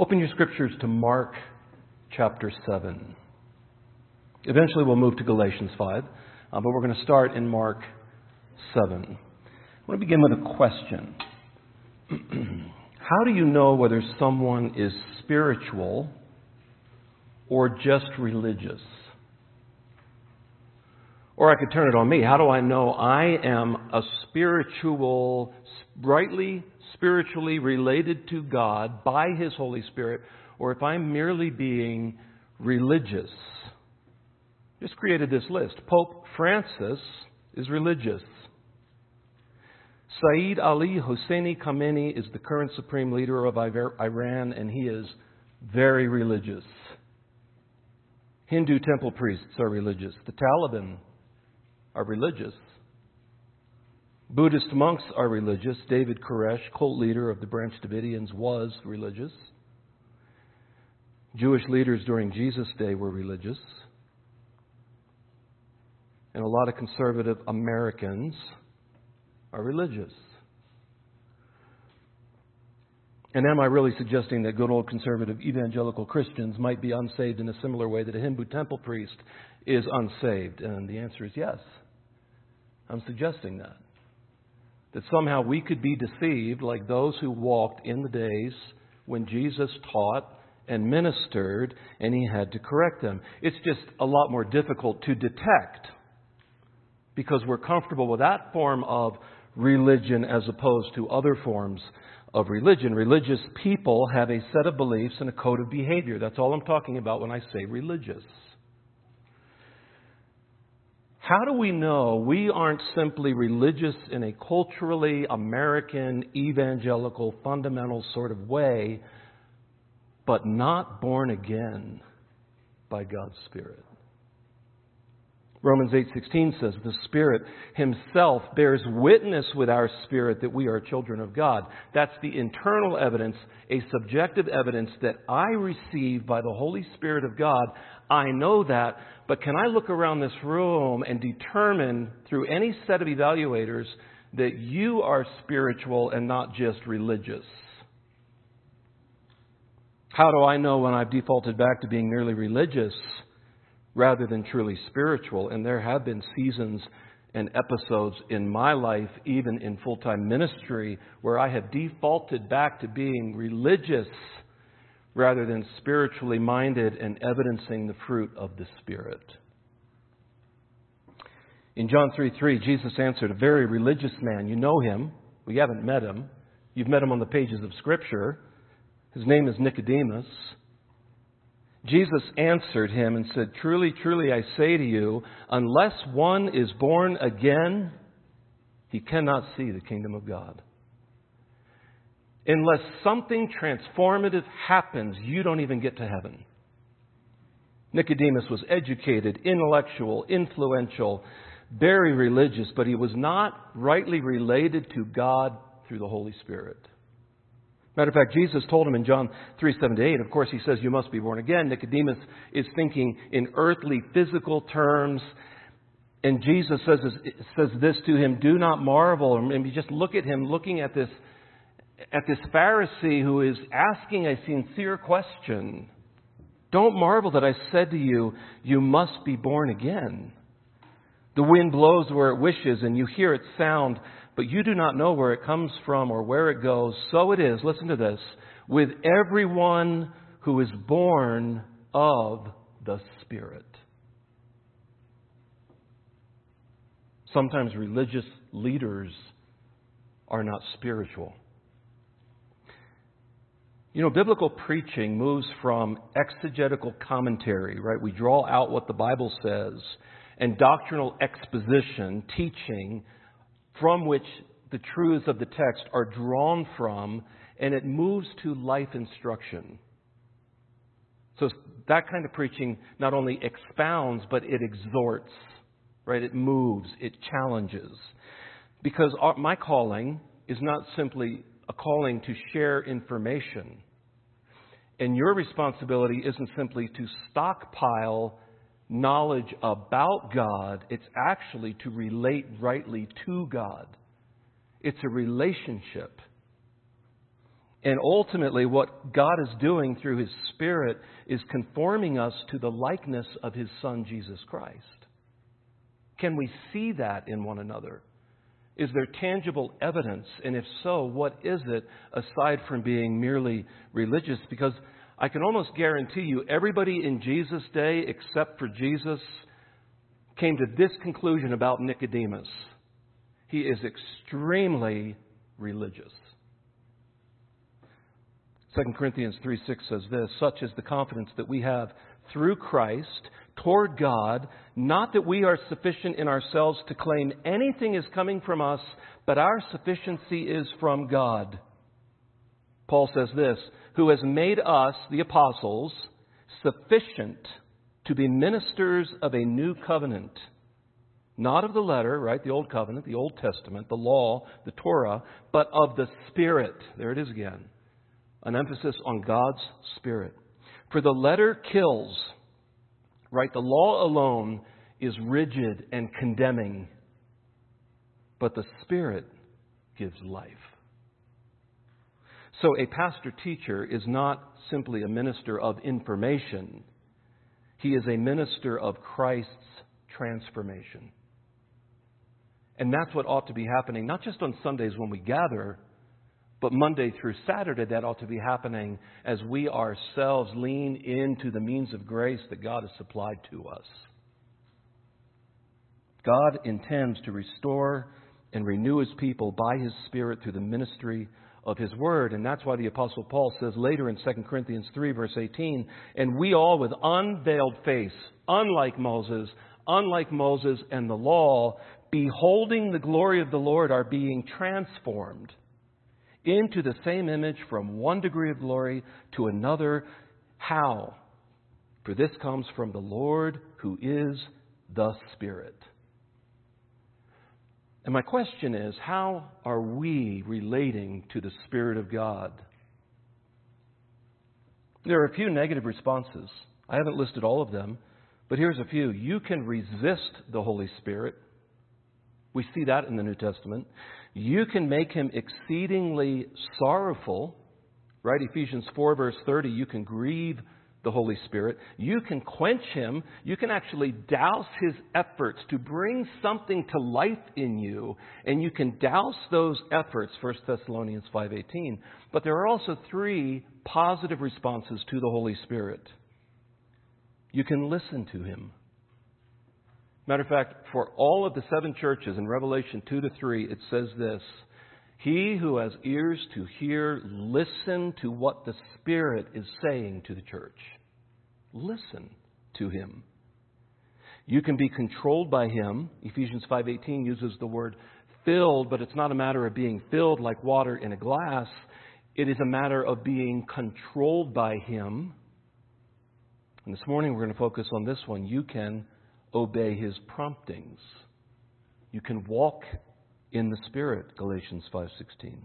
Open your scriptures to Mark chapter 7. Eventually we'll move to Galatians 5, uh, but we're going to start in Mark 7. I want to begin with a question. How do you know whether someone is spiritual or just religious? Or I could turn it on me. How do I know I am a spiritual, brightly spiritually related to God by His Holy Spirit, or if I'm merely being religious? Just created this list. Pope Francis is religious. Saeed Ali Hosseini Khamenei is the current supreme leader of Iran, and he is very religious. Hindu temple priests are religious. The Taliban are religious. Buddhist monks are religious. David Koresh, cult leader of the Branch Davidians, was religious. Jewish leaders during Jesus' day were religious. And a lot of conservative Americans are religious. And am I really suggesting that good old conservative evangelical Christians might be unsaved in a similar way that a Hindu temple priest is unsaved? And the answer is yes. I'm suggesting that. That somehow we could be deceived like those who walked in the days when Jesus taught and ministered and he had to correct them. It's just a lot more difficult to detect because we're comfortable with that form of religion as opposed to other forms of religion. Religious people have a set of beliefs and a code of behavior. That's all I'm talking about when I say religious. How do we know we aren't simply religious in a culturally American, evangelical, fundamental sort of way, but not born again by God's Spirit? Romans 8:16 says the Spirit himself bears witness with our spirit that we are children of God. That's the internal evidence, a subjective evidence that I receive by the Holy Spirit of God. I know that, but can I look around this room and determine through any set of evaluators that you are spiritual and not just religious? How do I know when I've defaulted back to being merely religious? rather than truly spiritual. And there have been seasons and episodes in my life, even in full time ministry, where I have defaulted back to being religious rather than spiritually minded and evidencing the fruit of the Spirit. In John 3 3, Jesus answered, A very religious man. You know him. We haven't met him. You've met him on the pages of Scripture. His name is Nicodemus. Jesus answered him and said, Truly, truly, I say to you, unless one is born again, he cannot see the kingdom of God. Unless something transformative happens, you don't even get to heaven. Nicodemus was educated, intellectual, influential, very religious, but he was not rightly related to God through the Holy Spirit. Matter of fact, Jesus told him in John 3 7 to 8, of course, he says, You must be born again. Nicodemus is thinking in earthly, physical terms. And Jesus says, says this to him Do not marvel. And you just look at him looking at this, at this Pharisee who is asking a sincere question. Don't marvel that I said to you, You must be born again. The wind blows where it wishes, and you hear its sound but you do not know where it comes from or where it goes. So it is, listen to this, with everyone who is born of the Spirit. Sometimes religious leaders are not spiritual. You know, biblical preaching moves from exegetical commentary, right? We draw out what the Bible says, and doctrinal exposition, teaching, from which the truths of the text are drawn from, and it moves to life instruction. So that kind of preaching not only expounds, but it exhorts, right? It moves, it challenges. Because my calling is not simply a calling to share information. And your responsibility isn't simply to stockpile knowledge about God, it's actually to relate rightly to God. It's a relationship. And ultimately, what God is doing through His Spirit is conforming us to the likeness of His Son, Jesus Christ. Can we see that in one another? Is there tangible evidence? And if so, what is it aside from being merely religious? Because I can almost guarantee you, everybody in Jesus' day, except for Jesus, came to this conclusion about Nicodemus. He is extremely religious. 2 Corinthians 3 6 says this Such is the confidence that we have through Christ toward God, not that we are sufficient in ourselves to claim anything is coming from us, but our sufficiency is from God. Paul says this Who has made us, the apostles, sufficient to be ministers of a new covenant. Not of the letter, right? The Old Covenant, the Old Testament, the law, the Torah, but of the Spirit. There it is again an emphasis on God's Spirit. For the letter kills, right? The law alone is rigid and condemning, but the Spirit gives life. So a pastor teacher is not simply a minister of information, he is a minister of Christ's transformation. And that's what ought to be happening, not just on Sundays when we gather, but Monday through Saturday, that ought to be happening as we ourselves lean into the means of grace that God has supplied to us. God intends to restore and renew his people by his Spirit through the ministry of his word. And that's why the Apostle Paul says later in 2 Corinthians 3, verse 18, and we all with unveiled face, unlike Moses, unlike Moses and the law, beholding the glory of the Lord, are being transformed into the same image from one degree of glory to another. How? For this comes from the Lord who is the Spirit. And my question is how are we relating to the Spirit of God? There are a few negative responses. I haven't listed all of them, but here's a few. You can resist the Holy Spirit. We see that in the New Testament. You can make him exceedingly sorrowful, right? Ephesians 4, verse 30, you can grieve the Holy Spirit. You can quench him. You can actually douse his efforts to bring something to life in you, and you can douse those efforts, 1 Thessalonians 5:18. But there are also three positive responses to the Holy Spirit. You can listen to him. Matter of fact, for all of the seven churches in Revelation 2 to 3, it says this He who has ears to hear, listen to what the Spirit is saying to the church. Listen to him. You can be controlled by him. Ephesians 5:18 uses the word filled, but it's not a matter of being filled like water in a glass. It is a matter of being controlled by him. And this morning we're going to focus on this one. You can obey his promptings. You can walk in the Spirit, Galatians 5:16.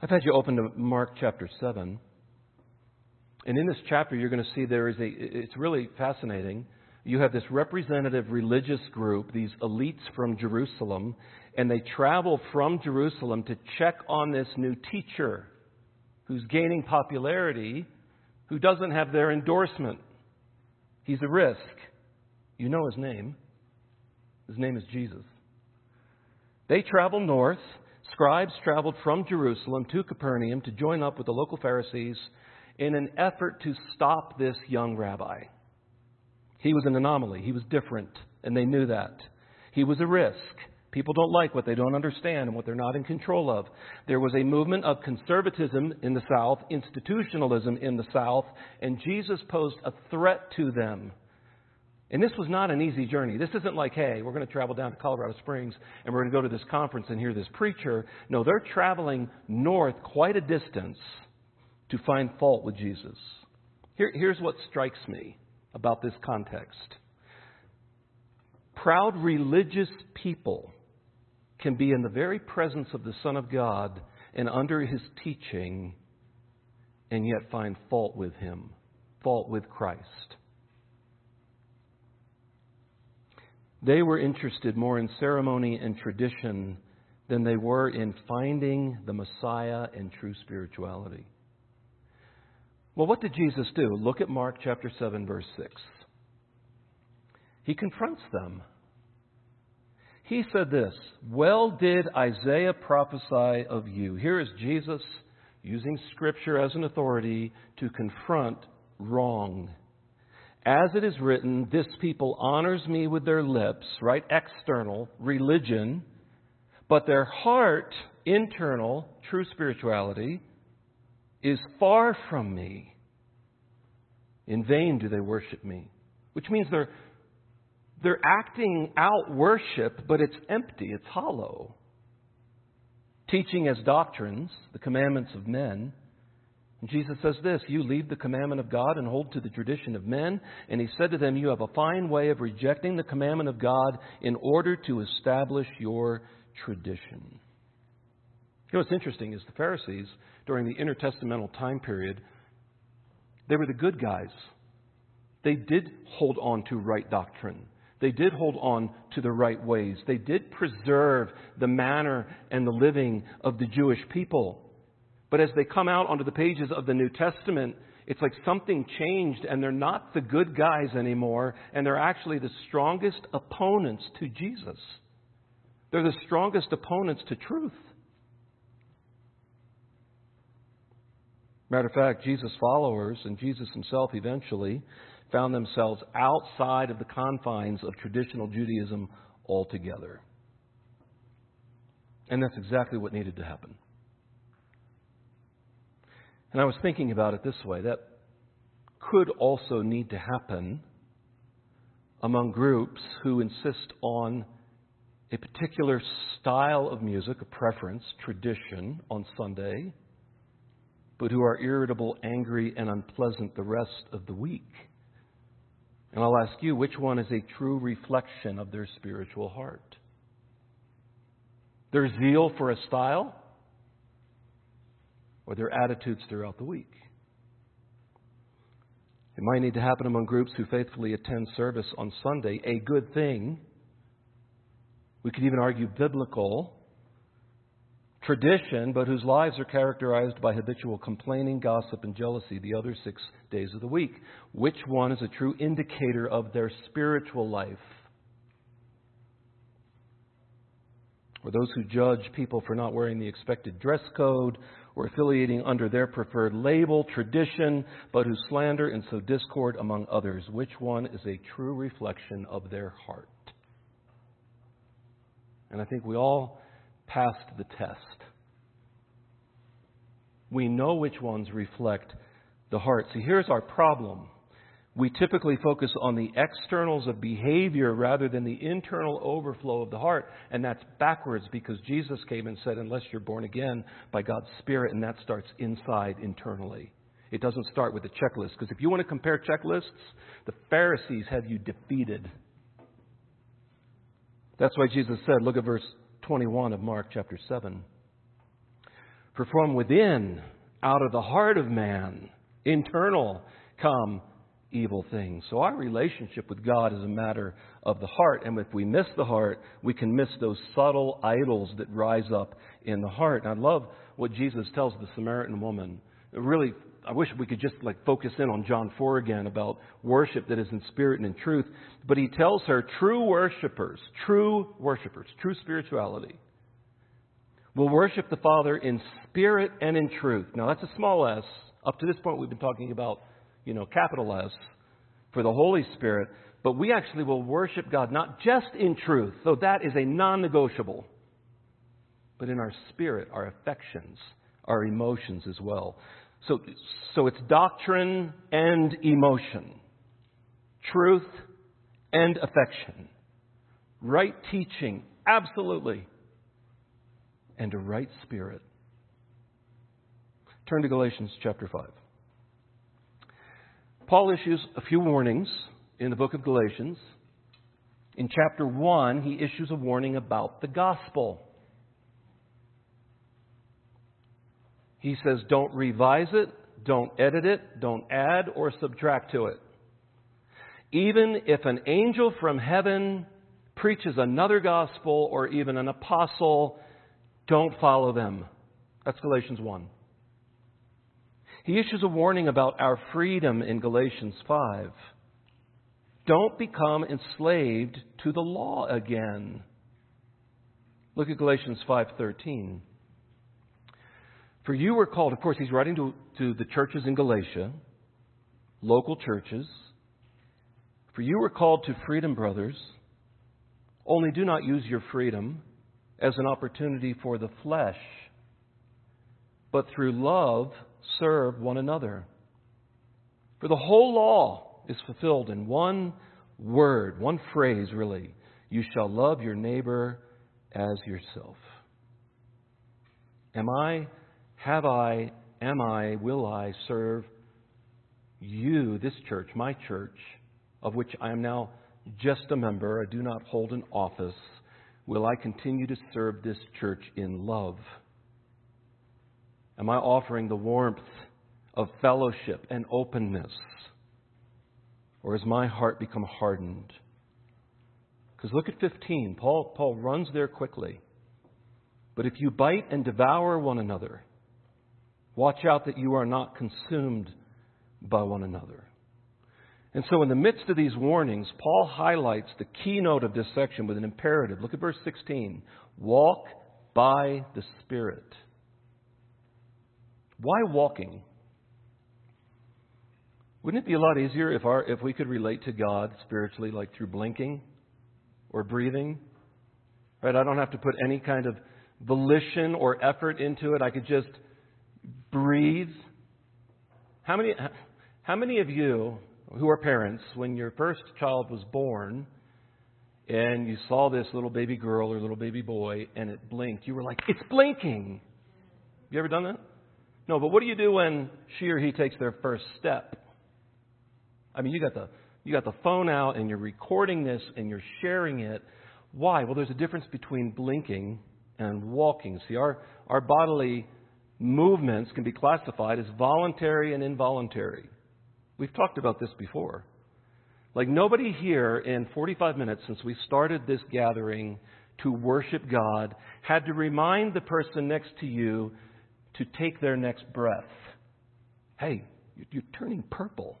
I've had you open to Mark chapter 7. And in this chapter you're going to see there is a it's really fascinating. You have this representative religious group, these elites from Jerusalem, and they travel from Jerusalem to check on this new teacher who's gaining popularity, who doesn't have their endorsement. He's a risk. You know his name. His name is Jesus. They traveled north. Scribes traveled from Jerusalem to Capernaum to join up with the local Pharisees in an effort to stop this young rabbi. He was an anomaly. He was different, and they knew that. He was a risk. People don't like what they don't understand and what they're not in control of. There was a movement of conservatism in the South, institutionalism in the South, and Jesus posed a threat to them. And this was not an easy journey. This isn't like, hey, we're going to travel down to Colorado Springs and we're going to go to this conference and hear this preacher. No, they're traveling north quite a distance to find fault with Jesus. Here, here's what strikes me about this context proud religious people can be in the very presence of the Son of God and under his teaching and yet find fault with him, fault with Christ. They were interested more in ceremony and tradition than they were in finding the Messiah and true spirituality. Well, what did Jesus do? Look at Mark chapter 7, verse 6. He confronts them. He said this Well did Isaiah prophesy of you. Here is Jesus using Scripture as an authority to confront wrong. As it is written, this people honors me with their lips, right? External, religion, but their heart, internal, true spirituality, is far from me. In vain do they worship me. Which means they're, they're acting out worship, but it's empty, it's hollow. Teaching as doctrines the commandments of men. Jesus says this You leave the commandment of God and hold to the tradition of men. And he said to them, You have a fine way of rejecting the commandment of God in order to establish your tradition. You know what's interesting is the Pharisees, during the intertestamental time period, they were the good guys. They did hold on to right doctrine. They did hold on to the right ways. They did preserve the manner and the living of the Jewish people. But as they come out onto the pages of the New Testament, it's like something changed and they're not the good guys anymore, and they're actually the strongest opponents to Jesus. They're the strongest opponents to truth. Matter of fact, Jesus' followers and Jesus himself eventually found themselves outside of the confines of traditional Judaism altogether. And that's exactly what needed to happen. And I was thinking about it this way that could also need to happen among groups who insist on a particular style of music, a preference, tradition on Sunday, but who are irritable, angry, and unpleasant the rest of the week. And I'll ask you, which one is a true reflection of their spiritual heart? Their zeal for a style or their attitudes throughout the week? It might need to happen among groups who faithfully attend service on Sunday, a good thing. We could even argue biblical tradition, but whose lives are characterized by habitual complaining, gossip, and jealousy the other six days of the week. Which one is a true indicator of their spiritual life? Or those who judge people for not wearing the expected dress code or affiliating under their preferred label, tradition, but who slander and sow discord among others. Which one is a true reflection of their heart? And I think we all passed the test. We know which ones reflect the heart. See, here's our problem. We typically focus on the externals of behavior rather than the internal overflow of the heart. And that's backwards because Jesus came and said, unless you're born again by God's Spirit, and that starts inside internally. It doesn't start with a checklist. Because if you want to compare checklists, the Pharisees have you defeated. That's why Jesus said, look at verse 21 of Mark chapter 7. For from within, out of the heart of man, internal, come evil things. So our relationship with God is a matter of the heart. And if we miss the heart, we can miss those subtle idols that rise up in the heart. And I love what Jesus tells the Samaritan woman. It really I wish we could just like focus in on John 4 again about worship that is in spirit and in truth. But he tells her true worshipers, true worshipers, true spirituality will worship the Father in spirit and in truth. Now that's a small s. Up to this point we've been talking about, you know, capital S for the Holy Spirit. But we actually will worship God not just in truth, though that is a non negotiable, but in our spirit, our affections, our emotions as well. So, so it's doctrine and emotion, truth and affection, right teaching, absolutely, and a right spirit. Turn to Galatians chapter 5. Paul issues a few warnings in the book of Galatians. In chapter 1, he issues a warning about the gospel. He says, don't revise it, don't edit it, don't add or subtract to it. Even if an angel from heaven preaches another gospel or even an apostle, Don't follow them. That's Galatians 1. He issues a warning about our freedom in Galatians 5. Don't become enslaved to the law again. Look at Galatians 5:13. For you were called, of course, he's writing to, to the churches in Galatia, local churches. For you were called to freedom, brothers. Only do not use your freedom as an opportunity for the flesh, but through love serve one another. For the whole law is fulfilled in one word, one phrase, really. You shall love your neighbor as yourself. Am I, have I, am I, will I serve you, this church, my church, of which I am now just a member, I do not hold an office, will I continue to serve this church in love? Am I offering the warmth of fellowship and openness? Or has my heart become hardened? Because look at 15. Paul, Paul runs there quickly. But if you bite and devour one another, watch out that you are not consumed by one another. And so, in the midst of these warnings, Paul highlights the keynote of this section with an imperative. Look at verse 16. Walk by the Spirit. Why walking? Wouldn't it be a lot easier if, our, if we could relate to God spiritually, like through blinking or breathing? Right? I don't have to put any kind of volition or effort into it. I could just breathe. How many, how many of you who are parents, when your first child was born and you saw this little baby girl or little baby boy and it blinked, you were like, it's blinking. You ever done that? No, but what do you do when she or he takes their first step? I mean, you got the you got the phone out and you're recording this and you're sharing it. Why? Well, there's a difference between blinking and walking. See, our our bodily movements can be classified as voluntary and involuntary. We've talked about this before. Like nobody here in 45 minutes since we started this gathering to worship God had to remind the person next to you to take their next breath. Hey, you're turning purple.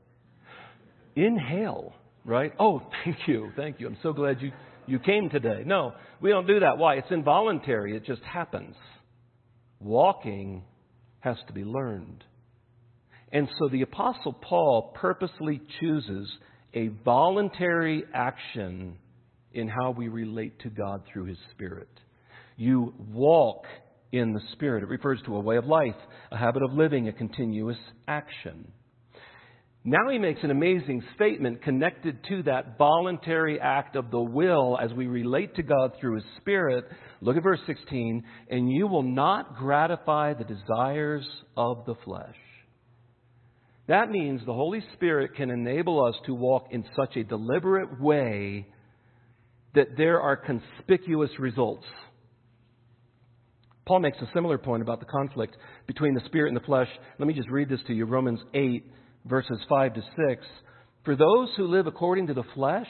Inhale, right? Oh, thank you, thank you. I'm so glad you, you came today. No, we don't do that. Why? It's involuntary, it just happens. Walking has to be learned. And so the Apostle Paul purposely chooses a voluntary action in how we relate to God through His Spirit. You walk in the Spirit. It refers to a way of life, a habit of living, a continuous action. Now he makes an amazing statement connected to that voluntary act of the will as we relate to God through His Spirit. Look at verse 16. And you will not gratify the desires of the flesh. That means the Holy Spirit can enable us to walk in such a deliberate way that there are conspicuous results. Paul makes a similar point about the conflict between the spirit and the flesh. Let me just read this to you Romans 8, verses 5 to 6. For those who live according to the flesh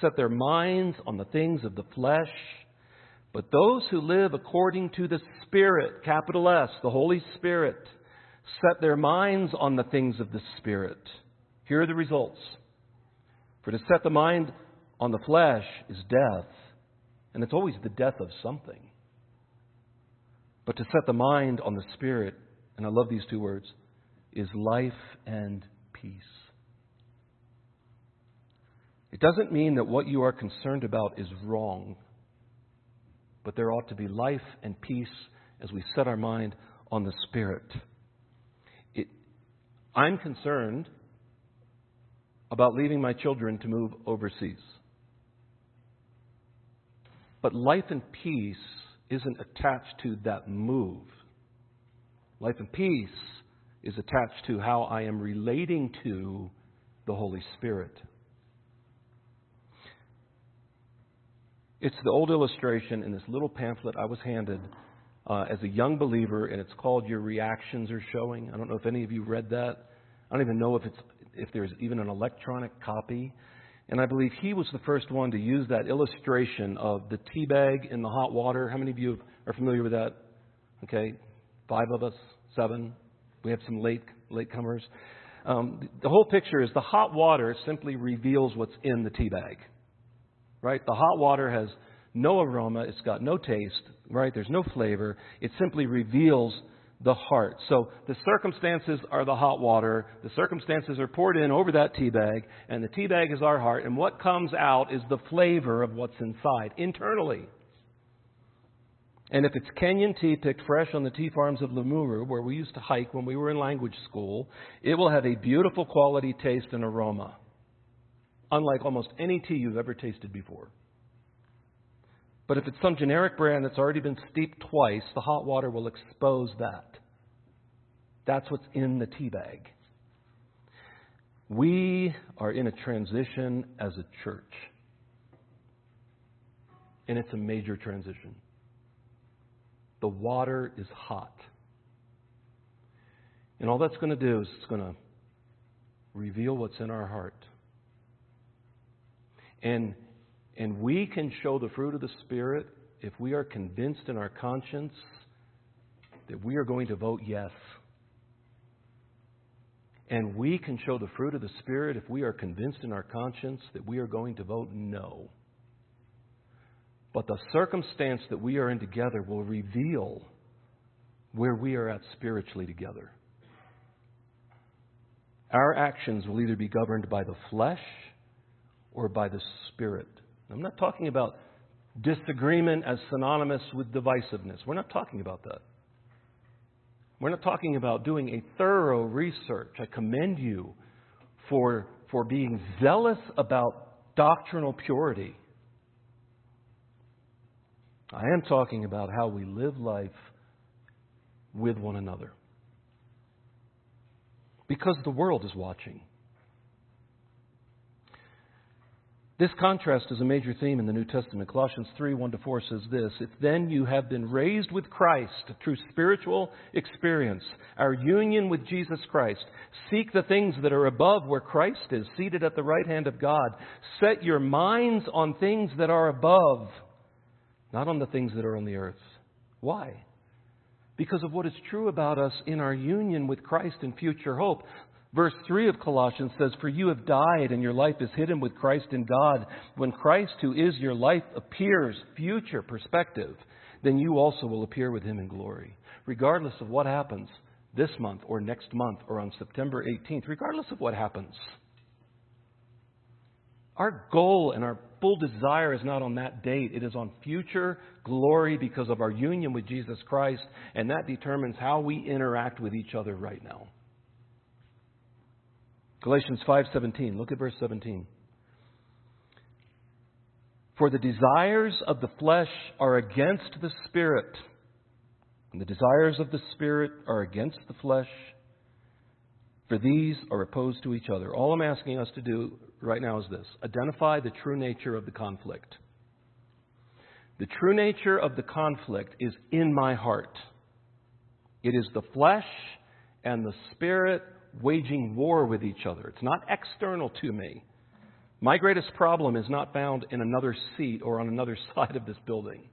set their minds on the things of the flesh, but those who live according to the Spirit, capital S, the Holy Spirit, set their minds on the things of the Spirit. Here are the results. For to set the mind on the flesh is death, and it's always the death of something. But to set the mind on the Spirit, and I love these two words, is life and peace. It doesn't mean that what you are concerned about is wrong, but there ought to be life and peace as we set our mind on the Spirit. I'm concerned about leaving my children to move overseas. But life and peace isn't attached to that move. Life and peace is attached to how I am relating to the Holy Spirit. It's the old illustration in this little pamphlet I was handed uh, as a young believer, and it's called Your Reactions Are Showing. I don't know if any of you read that. I don't even know if, it's, if there's even an electronic copy. And I believe he was the first one to use that illustration of the tea bag in the hot water. How many of you are familiar with that Okay, five of us, seven. We have some late latecomers. Um, the whole picture is the hot water simply reveals what's in the tea bag. Right? The hot water has no aroma, it's got no taste, right? There's no flavor. It simply reveals the heart. So the circumstances are the hot water. The circumstances are poured in over that tea bag, and the tea bag is our heart. And what comes out is the flavor of what's inside internally. And if it's Kenyan tea picked fresh on the tea farms of Limuru, where we used to hike when we were in language school, it will have a beautiful quality, taste, and aroma, unlike almost any tea you've ever tasted before. But if it's some generic brand that's already been steeped twice, the hot water will expose that. That's what's in the tea bag. We are in a transition as a church. And it's a major transition. The water is hot. And all that's going to do is it's going to reveal what's in our heart. And, and we can show the fruit of the Spirit if we are convinced in our conscience that we are going to vote yes. And we can show the fruit of the Spirit if we are convinced in our conscience that we are going to vote no. But the circumstance that we are in together will reveal where we are at spiritually together. Our actions will either be governed by the flesh or by the spirit. I'm not talking about disagreement as synonymous with divisiveness. We're not talking about that. We're not talking about doing a thorough research. I commend you for, for being zealous about doctrinal purity. I am talking about how we live life with one another. Because the world is watching. This contrast is a major theme in the New Testament. Colossians 3 1 to 4 says this If then you have been raised with Christ through spiritual experience, our union with Jesus Christ, seek the things that are above where Christ is, seated at the right hand of God. Set your minds on things that are above not on the things that are on the earth. Why? Because of what is true about us in our union with Christ and future hope. Verse 3 of Colossians says, For you have died, and your life is hidden with Christ in God. When Christ, who is your life, appears, future perspective, then you also will appear with him in glory. Regardless of what happens this month or next month or on September 18th, regardless of what happens. Our goal and our full desire is not on that date. It is on future glory because of our union with Jesus Christ, and that determines how we interact with each other right now. Galatians 5:17. Look at verse 17. For the desires of the flesh are against the spirit, and the desires of the spirit are against the flesh, for these are opposed to each other. All I'm asking us to do right now is this identify the true nature of the conflict. The true nature of the conflict is in my heart. It is the flesh and the spirit waging war with each other. It's not external to me. My greatest problem is not found in another seat or on another side of this building.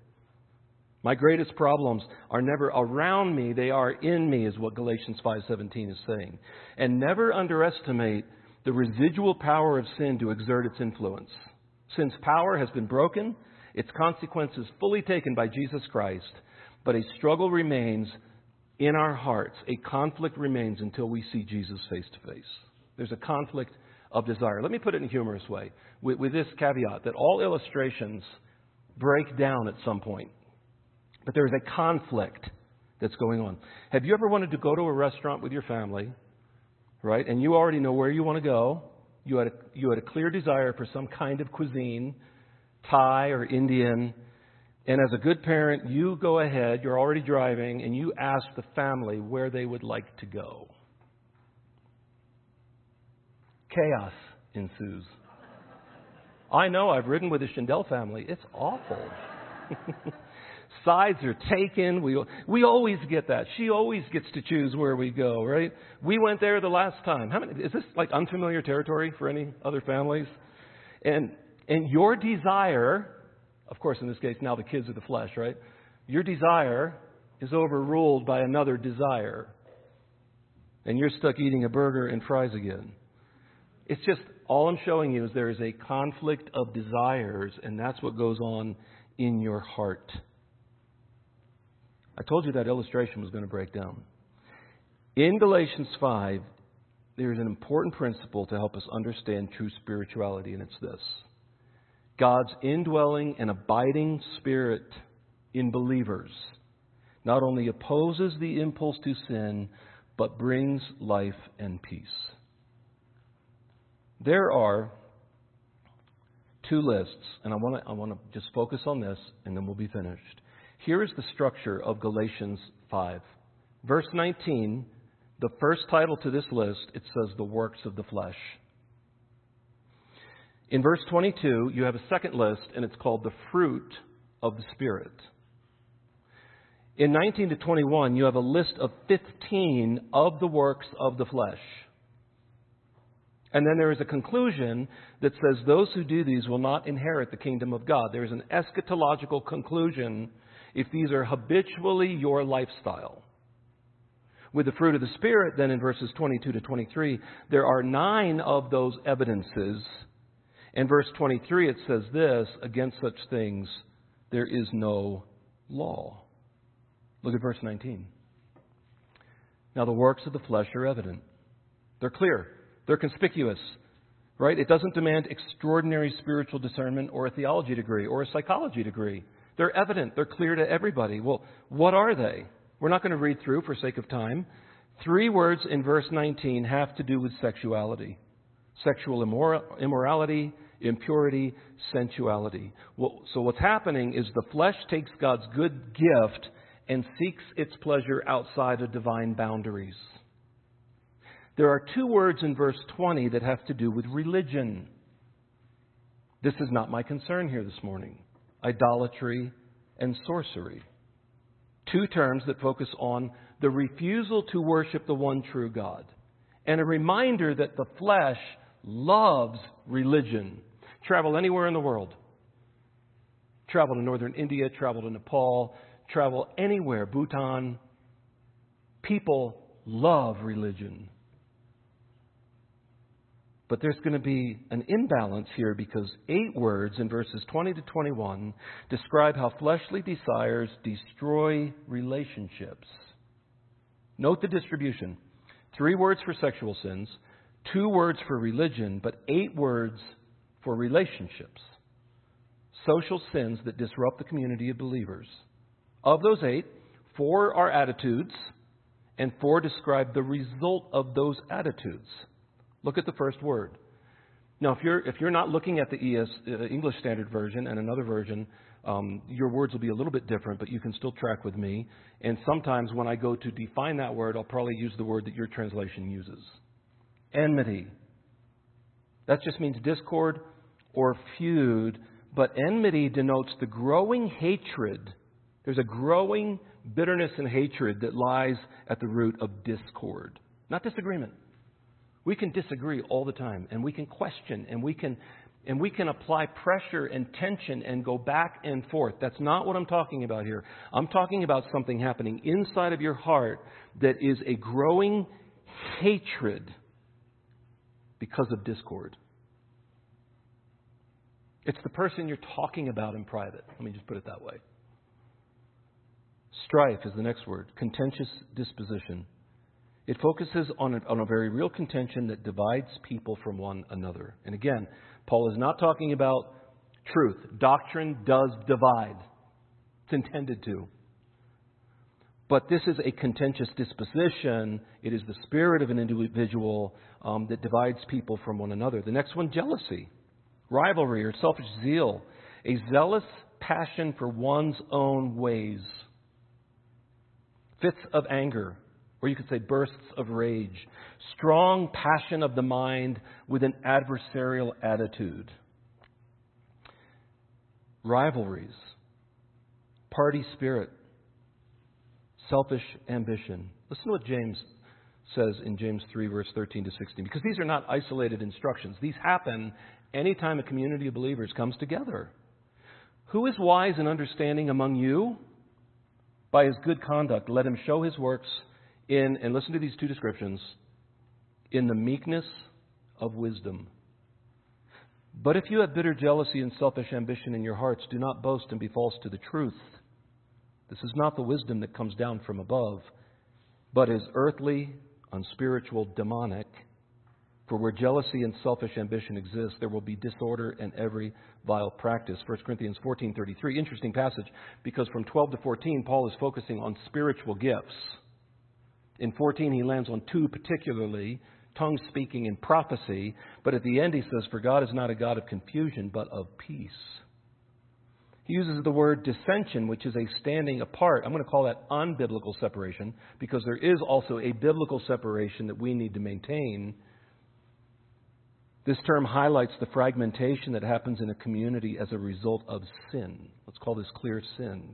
My greatest problems are never around me, they are in me is what Galatians 5:17 is saying. And never underestimate the residual power of sin to exert its influence. Since power has been broken, its consequences fully taken by Jesus Christ, but a struggle remains in our hearts. A conflict remains until we see Jesus face to face. There's a conflict of desire. Let me put it in a humorous way with, with this caveat that all illustrations break down at some point. But there is a conflict that's going on. Have you ever wanted to go to a restaurant with your family, right? And you already know where you want to go. You had a, you had a clear desire for some kind of cuisine, Thai or Indian. And as a good parent, you go ahead, you're already driving, and you ask the family where they would like to go. Chaos ensues. I know, I've ridden with the Schindel family. It's awful. sides are taken. We, we always get that. She always gets to choose where we go, right? We went there the last time. How many, is this like unfamiliar territory for any other families? And, and your desire, of course, in this case, now the kids are the flesh, right? Your desire is overruled by another desire. And you're stuck eating a burger and fries again. It's just, all I'm showing you is there is a conflict of desires, and that's what goes on in your heart. I told you that illustration was going to break down. In Galatians 5, there is an important principle to help us understand true spirituality, and it's this God's indwelling and abiding spirit in believers not only opposes the impulse to sin, but brings life and peace. There are two lists, and I want to I just focus on this, and then we'll be finished. Here is the structure of Galatians 5. Verse 19, the first title to this list, it says the works of the flesh. In verse 22, you have a second list, and it's called the fruit of the Spirit. In 19 to 21, you have a list of 15 of the works of the flesh. And then there is a conclusion that says those who do these will not inherit the kingdom of God. There is an eschatological conclusion if these are habitually your lifestyle. With the fruit of the Spirit, then in verses 22 to 23, there are nine of those evidences. In verse 23, it says this against such things, there is no law. Look at verse 19. Now, the works of the flesh are evident, they're clear. They're conspicuous, right? It doesn't demand extraordinary spiritual discernment or a theology degree or a psychology degree. They're evident, they're clear to everybody. Well, what are they? We're not going to read through for sake of time. Three words in verse 19 have to do with sexuality sexual immorality, impurity, sensuality. So, what's happening is the flesh takes God's good gift and seeks its pleasure outside of divine boundaries. There are two words in verse 20 that have to do with religion. This is not my concern here this morning idolatry and sorcery. Two terms that focus on the refusal to worship the one true God, and a reminder that the flesh loves religion. Travel anywhere in the world. Travel to northern India, travel to Nepal, travel anywhere, Bhutan. People love religion. But there's going to be an imbalance here because eight words in verses 20 to 21 describe how fleshly desires destroy relationships. Note the distribution three words for sexual sins, two words for religion, but eight words for relationships. Social sins that disrupt the community of believers. Of those eight, four are attitudes, and four describe the result of those attitudes. Look at the first word. Now, if you're, if you're not looking at the ES, uh, English Standard Version and another version, um, your words will be a little bit different, but you can still track with me. And sometimes when I go to define that word, I'll probably use the word that your translation uses enmity. That just means discord or feud, but enmity denotes the growing hatred. There's a growing bitterness and hatred that lies at the root of discord, not disagreement. We can disagree all the time, and we can question, and we can, and we can apply pressure and tension and go back and forth. That's not what I'm talking about here. I'm talking about something happening inside of your heart that is a growing hatred because of discord. It's the person you're talking about in private. Let me just put it that way. Strife is the next word contentious disposition. It focuses on a, on a very real contention that divides people from one another. And again, Paul is not talking about truth. Doctrine does divide, it's intended to. But this is a contentious disposition. It is the spirit of an individual um, that divides people from one another. The next one, jealousy, rivalry, or selfish zeal, a zealous passion for one's own ways, fits of anger, or you could say bursts of rage, strong passion of the mind with an adversarial attitude, rivalries, party spirit, selfish ambition. Listen to what James says in James 3, verse 13 to 16, because these are not isolated instructions. These happen anytime a community of believers comes together. Who is wise and understanding among you? by his good conduct, let him show his works in, and listen to these two descriptions, in the meekness of wisdom. But if you have bitter jealousy and selfish ambition in your hearts, do not boast and be false to the truth. This is not the wisdom that comes down from above, but is earthly, unspiritual, demonic. For where jealousy and selfish ambition exist, there will be disorder and every vile practice. 1 Corinthians 14:33. Interesting passage because from 12 to 14 Paul is focusing on spiritual gifts. In 14 he lands on two particularly, tongue speaking and prophecy, but at the end he says for God is not a God of confusion but of peace. He uses the word dissension, which is a standing apart. I'm going to call that unbiblical separation because there is also a biblical separation that we need to maintain this term highlights the fragmentation that happens in a community as a result of sin. Let's call this clear sin.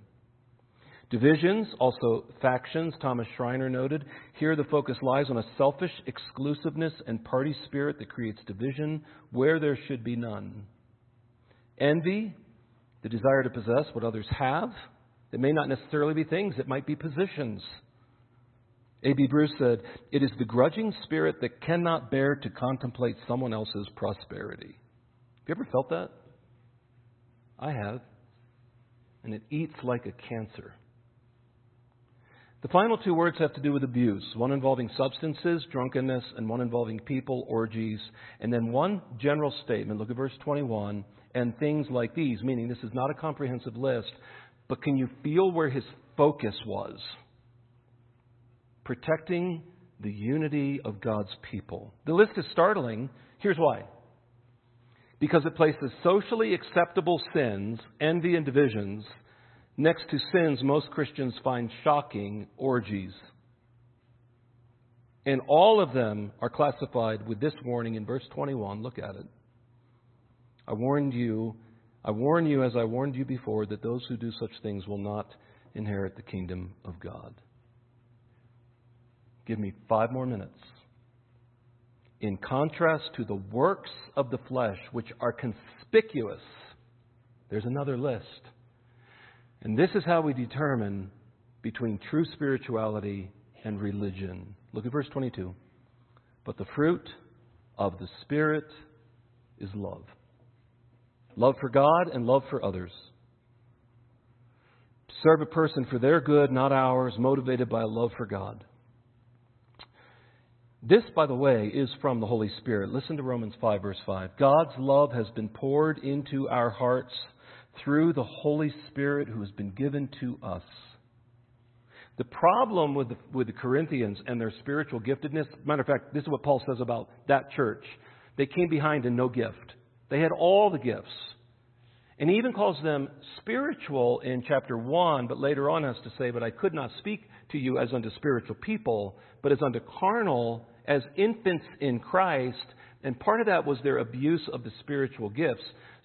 Divisions, also factions, Thomas Schreiner noted. Here the focus lies on a selfish exclusiveness and party spirit that creates division where there should be none. Envy, the desire to possess what others have. It may not necessarily be things, it might be positions. A.B. Bruce said, It is the grudging spirit that cannot bear to contemplate someone else's prosperity. Have you ever felt that? I have. And it eats like a cancer. The final two words have to do with abuse one involving substances, drunkenness, and one involving people, orgies. And then one general statement, look at verse 21, and things like these, meaning this is not a comprehensive list, but can you feel where his focus was? protecting the unity of God's people. The list is startling. Here's why. Because it places socially acceptable sins, envy and divisions, next to sins most Christians find shocking, orgies. And all of them are classified with this warning in verse 21. Look at it. I warned you, I warn you as I warned you before, that those who do such things will not inherit the kingdom of God. Give me five more minutes. In contrast to the works of the flesh, which are conspicuous, there's another list. And this is how we determine between true spirituality and religion. Look at verse 22. But the fruit of the Spirit is love love for God and love for others. serve a person for their good, not ours, motivated by a love for God. This, by the way, is from the Holy Spirit. Listen to Romans 5, verse 5. God's love has been poured into our hearts through the Holy Spirit who has been given to us. The problem with the, with the Corinthians and their spiritual giftedness, matter of fact, this is what Paul says about that church. They came behind in no gift. They had all the gifts. And he even calls them spiritual in chapter 1, but later on has to say, But I could not speak to you as unto spiritual people, but as unto carnal as infants in Christ, and part of that was their abuse of the spiritual gifts.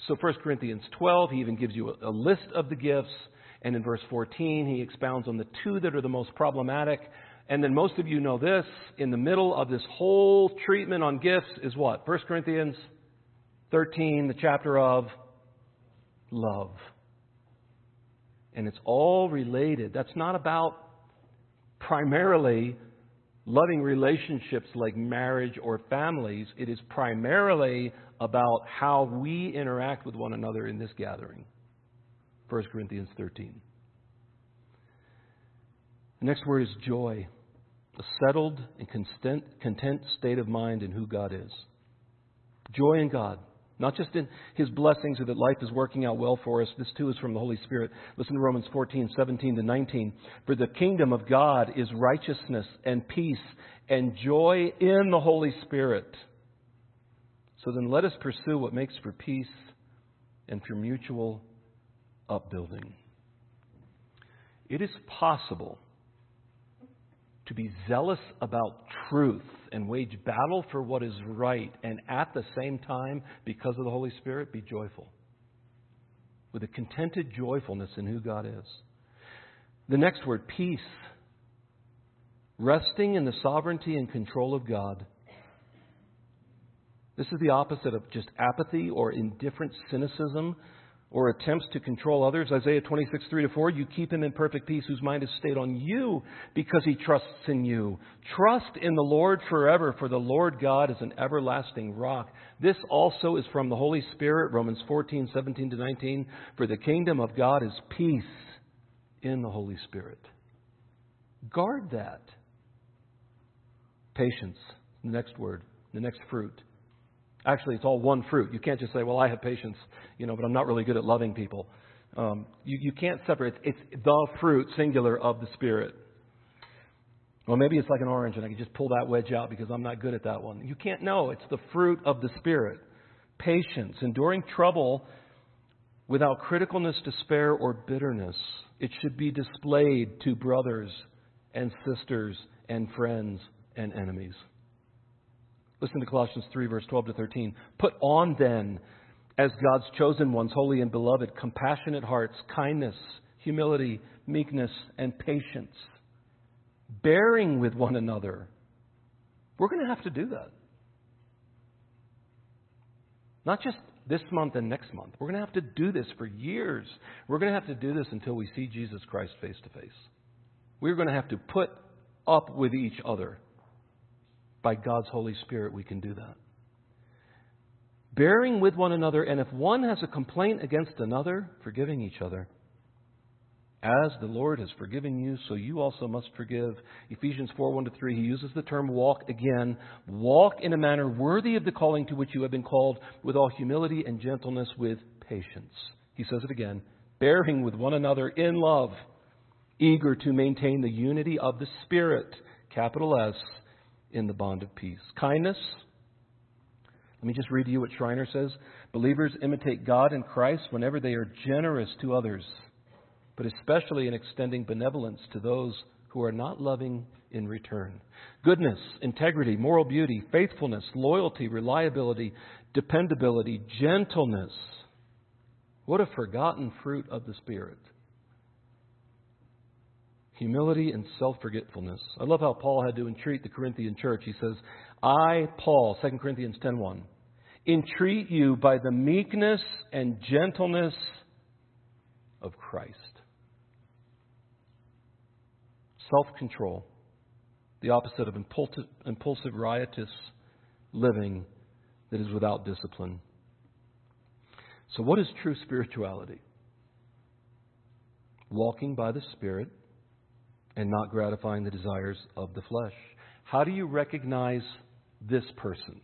So 1 Corinthians 12, he even gives you a, a list of the gifts, and in verse 14, he expounds on the two that are the most problematic. And then most of you know this, in the middle of this whole treatment on gifts is what? 1 Corinthians 13, the chapter of love. And it's all related. That's not about primarily loving relationships like marriage or families, it is primarily about how we interact with one another in this gathering. 1 Corinthians 13. The next word is joy, a settled and content state of mind in who God is. Joy in God. Not just in his blessings or that life is working out well for us. This too is from the Holy Spirit. Listen to Romans 14, 17 to 19. For the kingdom of God is righteousness and peace and joy in the Holy Spirit. So then let us pursue what makes for peace and for mutual upbuilding. It is possible to be zealous about truth and wage battle for what is right, and at the same time, because of the Holy Spirit, be joyful. With a contented joyfulness in who God is. The next word, peace. Resting in the sovereignty and control of God. This is the opposite of just apathy or indifferent cynicism. Or attempts to control others. Isaiah 26, 3 to 4, you keep him in perfect peace whose mind is stayed on you because he trusts in you. Trust in the Lord forever, for the Lord God is an everlasting rock. This also is from the Holy Spirit, Romans 14, 17 to 19. For the kingdom of God is peace in the Holy Spirit. Guard that. Patience, the next word, the next fruit. Actually, it's all one fruit. You can't just say, well, I have patience, you know, but I'm not really good at loving people. Um, you, you can't separate. It's the fruit, singular, of the Spirit. Well, maybe it's like an orange, and I can just pull that wedge out because I'm not good at that one. You can't know. It's the fruit of the Spirit. Patience, enduring trouble without criticalness, despair, or bitterness. It should be displayed to brothers and sisters and friends and enemies. Listen to Colossians 3, verse 12 to 13. Put on then, as God's chosen ones, holy and beloved, compassionate hearts, kindness, humility, meekness, and patience, bearing with one another. We're going to have to do that. Not just this month and next month. We're going to have to do this for years. We're going to have to do this until we see Jesus Christ face to face. We're going to have to put up with each other by God's Holy Spirit, we can do that. Bearing with one another, and if one has a complaint against another, forgiving each other. As the Lord has forgiven you, so you also must forgive. Ephesians 4 1 to 3, he uses the term walk again. Walk in a manner worthy of the calling to which you have been called, with all humility and gentleness, with patience. He says it again bearing with one another in love, eager to maintain the unity of the Spirit, capital S, in the bond of peace. Kindness. Let me just read to you what Schreiner says. Believers imitate God and Christ whenever they are generous to others, but especially in extending benevolence to those who are not loving in return. Goodness, integrity, moral beauty, faithfulness, loyalty, reliability, dependability, gentleness. What a forgotten fruit of the Spirit humility and self forgetfulness. I love how Paul had to entreat the Corinthian church. He says, I, Paul, 2 Corinthians 10.1, entreat you by the meekness and gentleness of Christ. Self control, the opposite of impulsive, impulsive, riotous living that is without discipline. So, what is true spirituality? Walking by the Spirit and not gratifying the desires of the flesh. How do you recognize this person?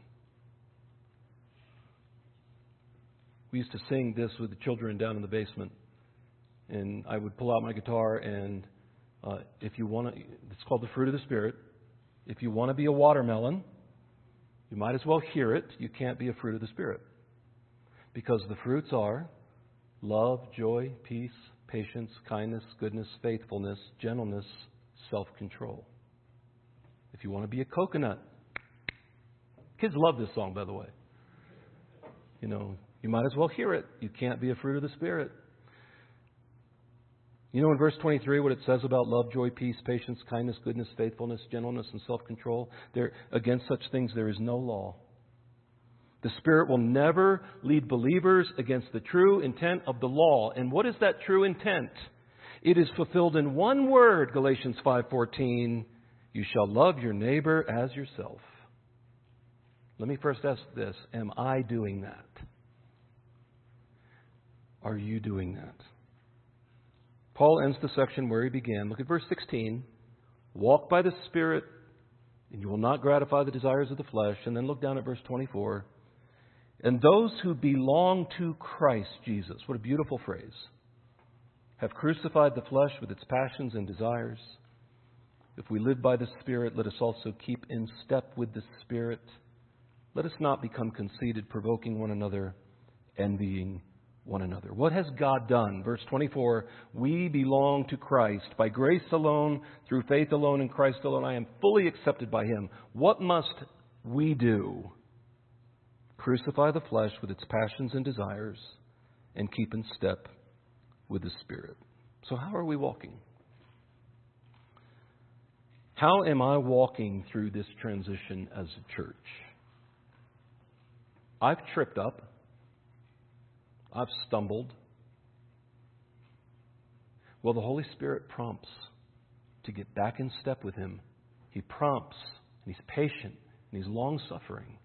We used to sing this with the children down in the basement. And I would pull out my guitar, and uh, if you want to, it's called the fruit of the Spirit. If you want to be a watermelon, you might as well hear it. You can't be a fruit of the Spirit. Because the fruits are love, joy, peace, patience, kindness, goodness, faithfulness, gentleness, self control. If you want to be a coconut, kids love this song, by the way. You know, you might as well hear it. You can't be a fruit of the Spirit. You know in verse 23 what it says about love, joy, peace, patience, kindness, goodness, faithfulness, gentleness, and self control? There, against such things there is no law. The Spirit will never lead believers against the true intent of the law. And what is that true intent? It is fulfilled in one word, Galatians 5:14, you shall love your neighbor as yourself. Let me first ask this, am I doing that? Are you doing that? Paul ends the section where he began. Look at verse 16. Walk by the Spirit, and you will not gratify the desires of the flesh. And then look down at verse 24. And those who belong to Christ Jesus. What a beautiful phrase. Have crucified the flesh with its passions and desires. If we live by the Spirit, let us also keep in step with the Spirit. Let us not become conceited, provoking one another, envying one another. What has God done? Verse 24 We belong to Christ. By grace alone, through faith alone, in Christ alone, I am fully accepted by Him. What must we do? Crucify the flesh with its passions and desires and keep in step with the Spirit. So, how are we walking? How am I walking through this transition as a church? I've tripped up. I've stumbled. Well, the Holy Spirit prompts to get back in step with Him. He prompts, and He's patient, and He's long suffering.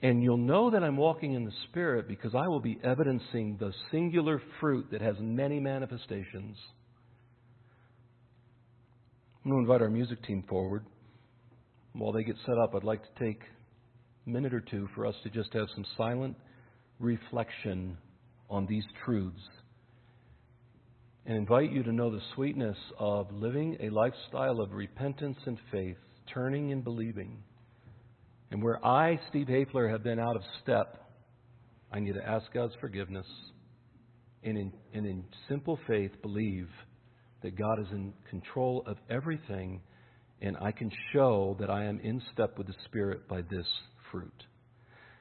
And you'll know that I'm walking in the Spirit because I will be evidencing the singular fruit that has many manifestations. I'm going to invite our music team forward. While they get set up, I'd like to take a minute or two for us to just have some silent reflection on these truths and invite you to know the sweetness of living a lifestyle of repentance and faith, turning and believing. And where I, Steve Hafler, have been out of step, I need to ask God's forgiveness and in, and in simple faith believe that God is in control of everything and I can show that I am in step with the Spirit by this fruit.